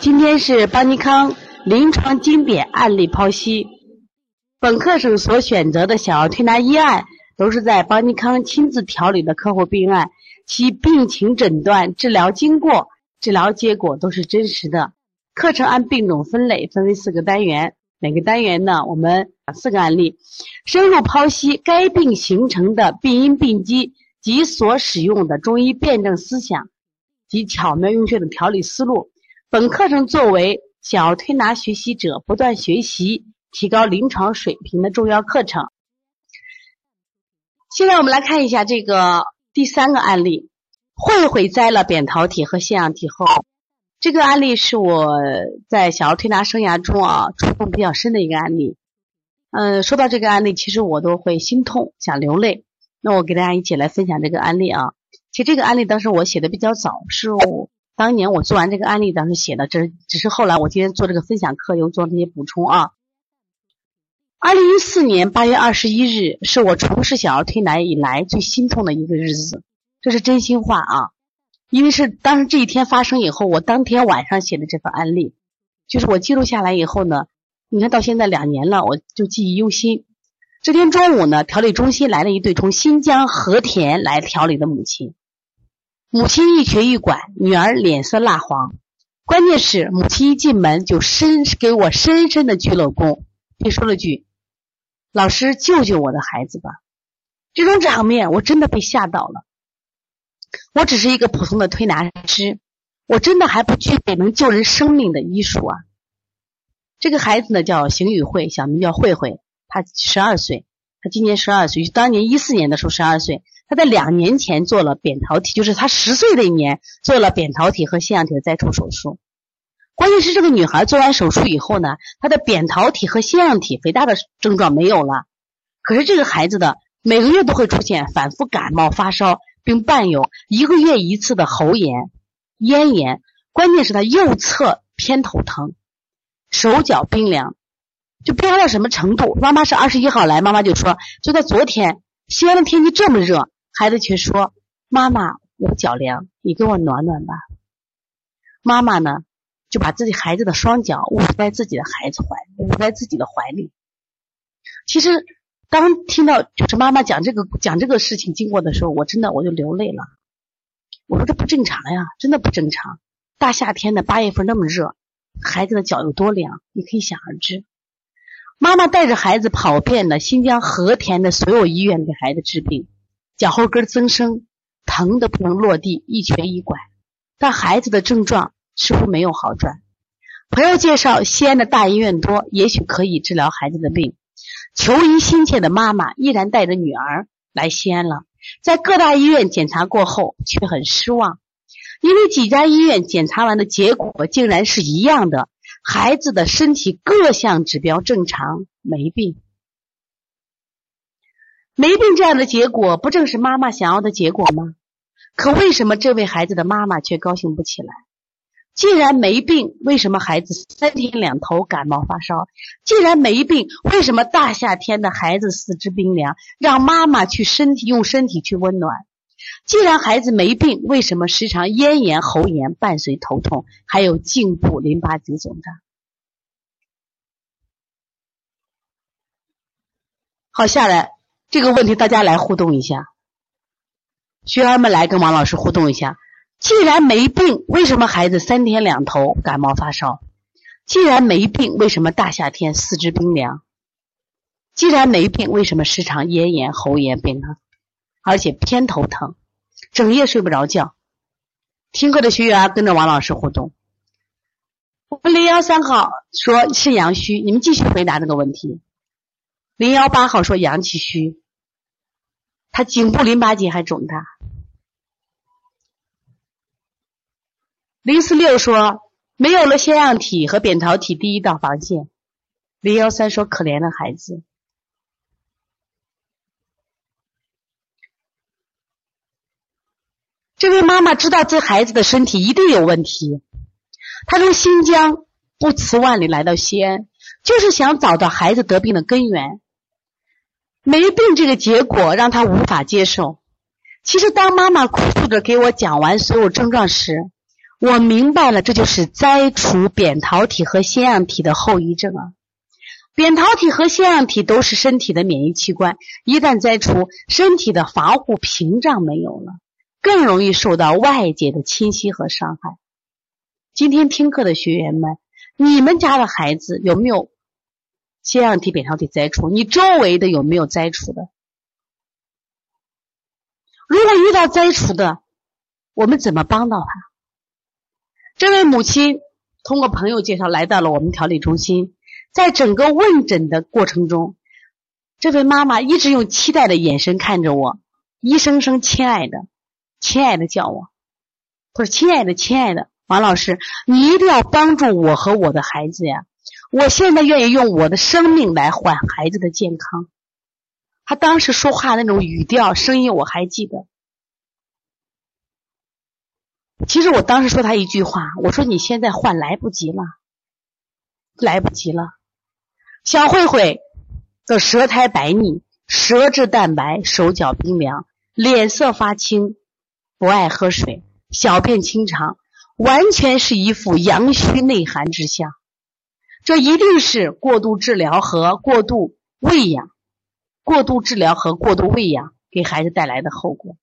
今天是邦尼康临床经典案例剖析。本课程所选择的小儿推拿医案，都是在邦尼康亲自调理的客户病案，其病情诊断、治疗经过、治疗结果都是真实的。课程按病种分类，分为四个单元，每个单元呢，我们四个案例，深入剖析该病形成的病因病机及所使用的中医辩证思想及巧妙用穴的调理思路。本课程作为小儿推拿学习者不断学习、提高临床水平的重要课程。现在我们来看一下这个第三个案例：慧慧摘了扁桃体和腺样体后，这个案例是我在小儿推拿生涯中啊触动比较深的一个案例。嗯，说到这个案例，其实我都会心痛，想流泪。那我给大家一起来分享这个案例啊。其实这个案例当时我写的比较早，是。当年我做完这个案例，当时写的，这只是后来我今天做这个分享课又做这些补充啊。二零一四年八月二十一日是我从事小儿推拿以来最心痛的一个日子，这是真心话啊。因为是当时这一天发生以后，我当天晚上写的这份案例，就是我记录下来以后呢，你看到现在两年了，我就记忆犹新。这天中午呢，调理中心来了一对从新疆和田来调理的母亲。母亲一瘸一拐，女儿脸色蜡黄。关键是母亲一进门就深给我深深的鞠了躬，并说了句：“老师，救救我的孩子吧！”这种场面我真的被吓到了。我只是一个普通的推拿师，我真的还不具备能救人生命的医术啊！这个孩子呢叫邢雨慧，小名叫慧慧，她十二岁，她今年十二岁，当年一四年的时候十二岁。他在两年前做了扁桃体，就是他十岁那一年做了扁桃体和腺样体的摘除手术。关键是这个女孩做完手术以后呢，她的扁桃体和腺样体肥大的症状没有了，可是这个孩子的每个月都会出现反复感冒发烧，并伴有一个月一次的喉炎、咽炎。关键是他右侧偏头疼，手脚冰凉，就冰凉到什么程度？妈妈是二十一号来，妈妈就说，就在昨天，西安的天气这么热。孩子却说：“妈妈，我脚凉，你给我暖暖吧。”妈妈呢，就把自己孩子的双脚捂在自己的孩子怀，捂在自己的怀里。其实，当听到就是妈妈讲这个讲这个事情经过的时候，我真的我就流泪了。我说这不正常呀，真的不正常。大夏天的八月份那么热，孩子的脚有多凉，你可以想而知。妈妈带着孩子跑遍了新疆和田的所有医院给孩子治病。脚后跟增生，疼的不能落地，一瘸一拐。但孩子的症状似乎没有好转。朋友介绍西安的大医院多，也许可以治疗孩子的病。求医心切的妈妈依然带着女儿来西安了。在各大医院检查过后，却很失望，因为几家医院检查完的结果竟然是一样的：孩子的身体各项指标正常，没病。没病这样的结果，不正是妈妈想要的结果吗？可为什么这位孩子的妈妈却高兴不起来？既然没病，为什么孩子三天两头感冒发烧？既然没病，为什么大夏天的孩子四肢冰凉？让妈妈去身体用身体去温暖。既然孩子没病，为什么时常咽炎、喉炎伴随头痛，还有颈部淋巴结肿胀？好，下来。这个问题大家来互动一下，学员们来跟王老师互动一下。既然没病，为什么孩子三天两头感冒发烧？既然没病，为什么大夏天四肢冰凉？既然没病，为什么时常咽炎、喉炎、病疼，而且偏头疼，整夜睡不着觉？听课的学员跟着王老师互动。我们零幺三号说是阳虚，你们继续回答这个问题。零幺八号说阳气虚，他颈部淋巴结还肿大。零四六说没有了腺样体和扁桃体第一道防线。零幺三说可怜的孩子。这位妈妈知道这孩子的身体一定有问题，她从新疆不辞万里来到西安，就是想找到孩子得病的根源。没病这个结果让他无法接受。其实，当妈妈哭诉着给我讲完所有症状时，我明白了，这就是摘除扁桃体和腺样体的后遗症啊。扁桃体和腺样体都是身体的免疫器官，一旦摘除，身体的防护屏障没有了，更容易受到外界的侵袭和伤害。今天听课的学员们，你们家的孩子有没有腺样体、扁桃体摘除？你周围的有没有摘除的？如果遇到摘除的，我们怎么帮到他？这位母亲通过朋友介绍来到了我们调理中心，在整个问诊的过程中，这位妈妈一直用期待的眼神看着我，一声声“亲爱的，亲爱的”叫我。她说：“亲爱的，亲爱的，王老师，你一定要帮助我和我的孩子呀！我现在愿意用我的生命来换孩子的健康。”他当时说话那种语调、声音我还记得。其实我当时说他一句话，我说你现在换来不及了，来不及了。小慧慧的舌苔白腻，舌质淡白，手脚冰凉，脸色发青，不爱喝水，小便清长，完全是一副阳虚内寒之象。这一定是过度治疗和过度喂养、过度治疗和过度喂养给孩子带来的后果。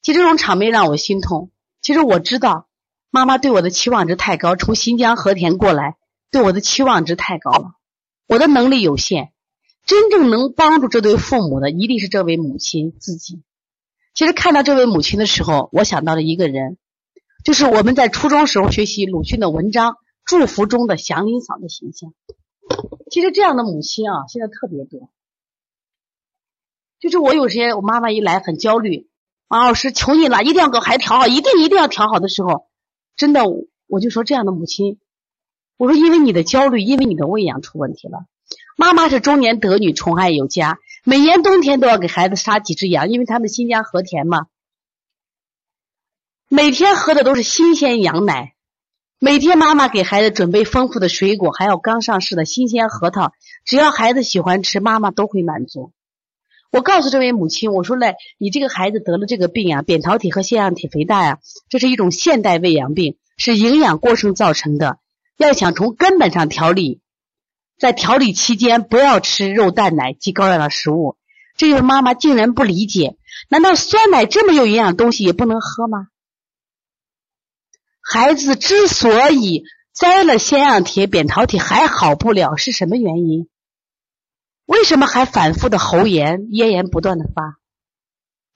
其实这种场面让我心痛。其实我知道，妈妈对我的期望值太高，从新疆和田过来，对我的期望值太高了。我的能力有限，真正能帮助这对父母的，一定是这位母亲自己。其实看到这位母亲的时候，我想到了一个人，就是我们在初中时候学习鲁迅的文章《祝福》中的祥林嫂的形象。其实这样的母亲啊，现在特别多。就是我有时间，我妈妈一来很焦虑。王老师，求你了，一定要给孩子调好，一定一定要调好的时候，真的，我就说这样的母亲，我说因为你的焦虑，因为你的喂养出问题了。妈妈是中年得女，宠爱有加，每年冬天都要给孩子杀几只羊，因为他们新疆和田嘛，每天喝的都是新鲜羊奶，每天妈妈给孩子准备丰富的水果，还有刚上市的新鲜核桃，只要孩子喜欢吃，妈妈都会满足。我告诉这位母亲，我说嘞，你这个孩子得了这个病啊，扁桃体和腺样体肥大呀，这是一种现代喂养病，是营养过剩造成的。要想从根本上调理，在调理期间不要吃肉、蛋、奶及高热量食物。这位妈妈竟然不理解，难道酸奶这么有营养东西也不能喝吗？孩子之所以摘了腺样体、扁桃体还好不了，是什么原因？为什么还反复的喉炎、咽炎不断的发，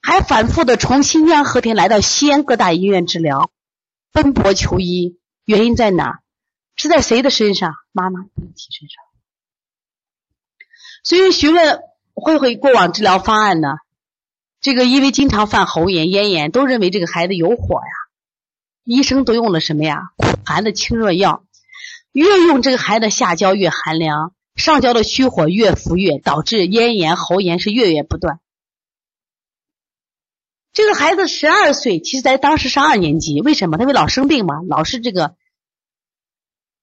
还反复的从新疆和田来到西安各大医院治疗，奔波求医，原因在哪？是在谁的身上？妈妈身上。所以询问慧慧过往治疗方案呢？这个因为经常犯喉炎、咽炎，都认为这个孩子有火呀，医生都用了什么呀？苦寒的清热药，越用这个孩子下焦越寒凉。上焦的虚火越浮越，导致咽炎、喉炎是月月不断。这个孩子十二岁，其实在当时上二年级，为什么？他为老生病嘛，老是这个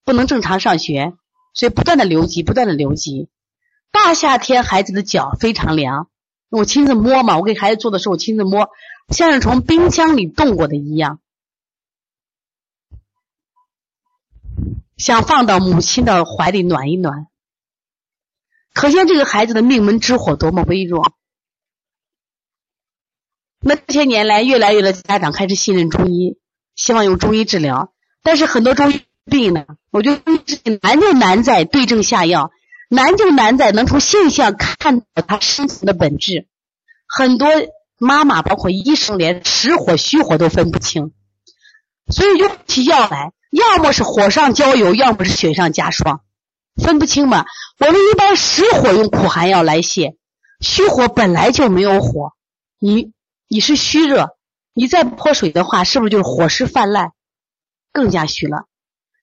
不能正常上学，所以不断的留级，不断的留级。大夏天，孩子的脚非常凉，我亲自摸嘛，我给孩子做的时候，我亲自摸，像是从冰箱里冻过的一样，想放到母亲的怀里暖一暖。可见这个孩子的命门之火多么微弱。那这些年来，越来越多家长开始信任中医，希望用中医治疗。但是很多中医病呢，我觉得难就难在对症下药，难就难在能从现象看到他深层的本质。很多妈妈，包括医生，连实火虚火都分不清，所以用起药来，要么是火上浇油，要么是雪上加霜。分不清嘛？我们一般实火用苦寒药来泻，虚火本来就没有火，你你是虚热，你再泼水的话，是不是就是火势泛滥，更加虚了？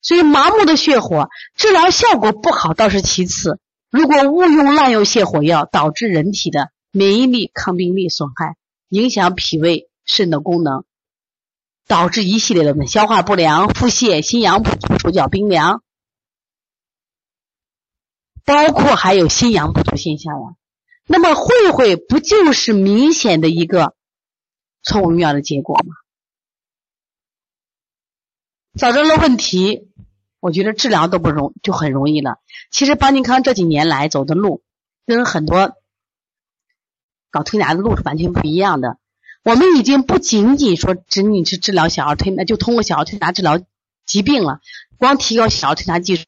所以麻木的泻火治疗效果不好倒是其次，如果误用滥用泻火药，导致人体的免疫力、抗病力损害，影响脾胃肾的功能，导致一系列的问题：消化不良、腹泻、心阳不足、手脚冰凉。包括还有心阳不足现象呀，那么慧慧不就是明显的一个错误用药的结果吗？找着了问题，我觉得治疗都不容就很容易了。其实邦尼康这几年来走的路，跟很多搞推拿的路是完全不一样的。我们已经不仅仅说仅仅是治疗小儿推拿，就通过小儿推拿治疗疾病了，光提高小儿推拿技术，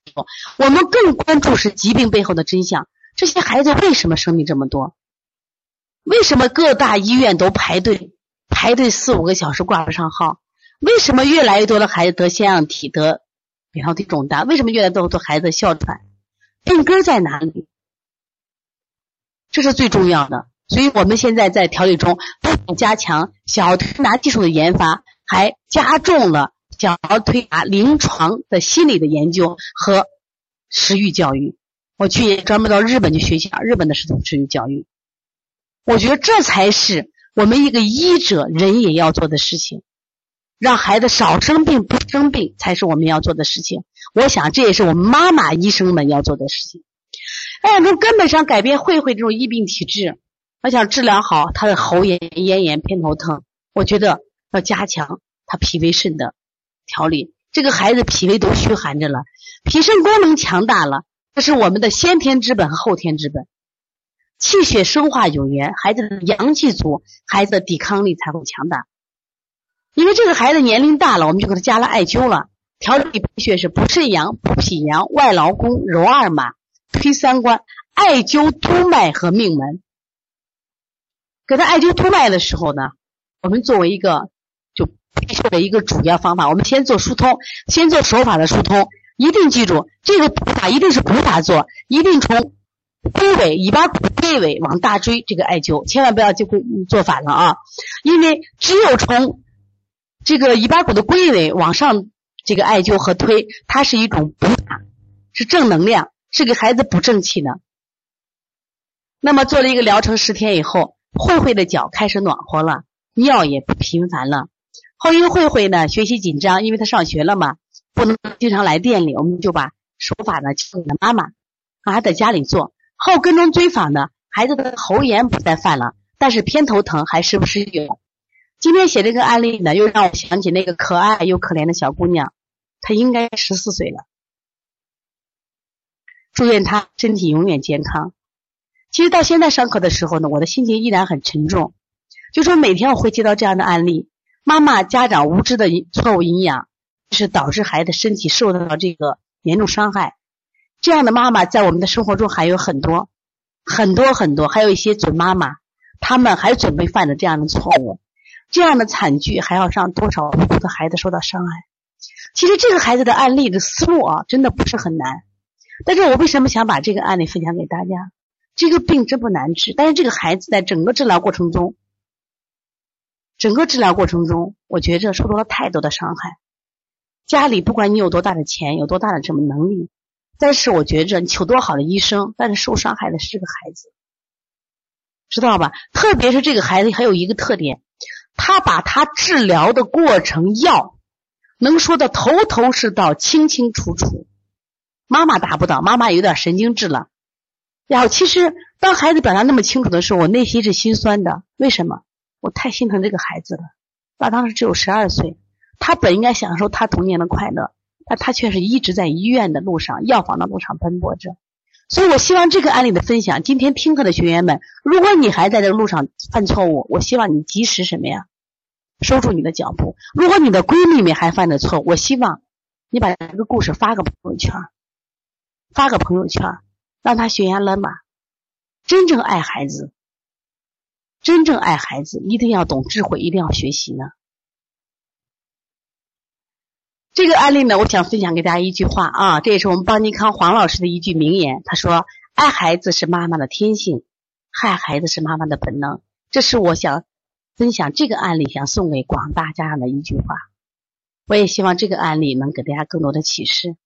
我们更关注是疾病背后的真相。这些孩子为什么生病这么多？为什么各大医院都排队排队四五个小时挂不上号？为什么越来越多的孩子得腺样体、得扁桃体肿大？为什么越来越多孩子哮喘？病根在哪里？这是最重要的。所以我们现在在调理中，不仅加强小儿推拿技术的研发，还加重了小儿推拿临床的心理的研究和食欲教育。我去年专门到日本去学习日本的食食欲教育。我觉得这才是我们一个医者人也要做的事情，让孩子少生病不生病才是我们要做的事情。我想这也是我们妈妈医生们要做的事情。哎，从根本上改变慧慧这种易病体质。要想治疗好他的喉炎、咽炎、偏头疼，我觉得要加强他脾胃肾的调理。这个孩子脾胃都虚寒着了，脾肾功能强大了，这是我们的先天之本和后天之本。气血生化有源，孩子的阳气足，孩子的抵抗力才会强大。因为这个孩子年龄大了，我们就给他加了艾灸了。调理脾血是补肾阳、补脾阳、外劳宫、揉二马、推三关、艾灸督脉和命门。给他艾灸督脉的时候呢，我们作为一个就必须的一个主要方法，我们先做疏通，先做手法的疏通，一定记住这个补法一定是补法做，一定从龟尾尾巴骨龟尾往大椎这个艾灸，千万不要就做反了啊！因为只有从这个尾巴骨的龟尾往上这个艾灸和推，它是一种补法，是正能量，是给孩子补正气的。那么做了一个疗程十天以后。慧慧的脚开始暖和了，尿也不频繁了。后因慧慧呢学习紧张，因为她上学了嘛，不能经常来店里，我们就把手法呢交给了妈妈，让她在家里做。后跟踪追访呢，孩子的喉炎不再犯了，但是偏头疼还时不时有。今天写这个案例呢，又让我想起那个可爱又可怜的小姑娘，她应该十四岁了。祝愿她身体永远健康。其实到现在上课的时候呢，我的心情依然很沉重。就说每天我会接到这样的案例：妈妈、家长无知的错误营养，是导致孩子身体受到这个严重伤害。这样的妈妈在我们的生活中还有很多、很多很多，还有一些准妈妈，他们还准备犯着这样的错误，这样的惨剧还要让多少无辜的孩子受到伤害？其实这个孩子的案例的思路啊，真的不是很难。但是我为什么想把这个案例分享给大家？这个病真不难治，但是这个孩子在整个治疗过程中，整个治疗过程中，我觉着受到了太多的伤害。家里不管你有多大的钱，有多大的什么能力，但是我觉着你求多好的医生，但是受伤害的是这个孩子，知道吧？特别是这个孩子还有一个特点，他把他治疗的过程药能说的头头是道、清清楚楚。妈妈达不到，妈妈有点神经质了。然后，其实当孩子表达那么清楚的时候，我内心是心酸的。为什么？我太心疼这个孩子了。他当时只有十二岁，他本应该享受他童年的快乐，但他却是一直在医院的路上、药房的路上奔波着。所以我希望这个案例的分享，今天听课的学员们，如果你还在这个路上犯错误，我希望你及时什么呀，收住你的脚步。如果你的闺蜜们还犯的错，我希望你把这个故事发个朋友圈，发个朋友圈。让他悬崖勒马，真正爱孩子，真正爱孩子，一定要懂智慧，一定要学习呢。这个案例呢，我想分享给大家一句话啊，这也是我们邦尼康黄老师的一句名言。他说：“爱孩子是妈妈的天性，害孩子是妈妈的本能。”这是我想分享这个案例，想送给广大家长的一句话。我也希望这个案例能给大家更多的启示。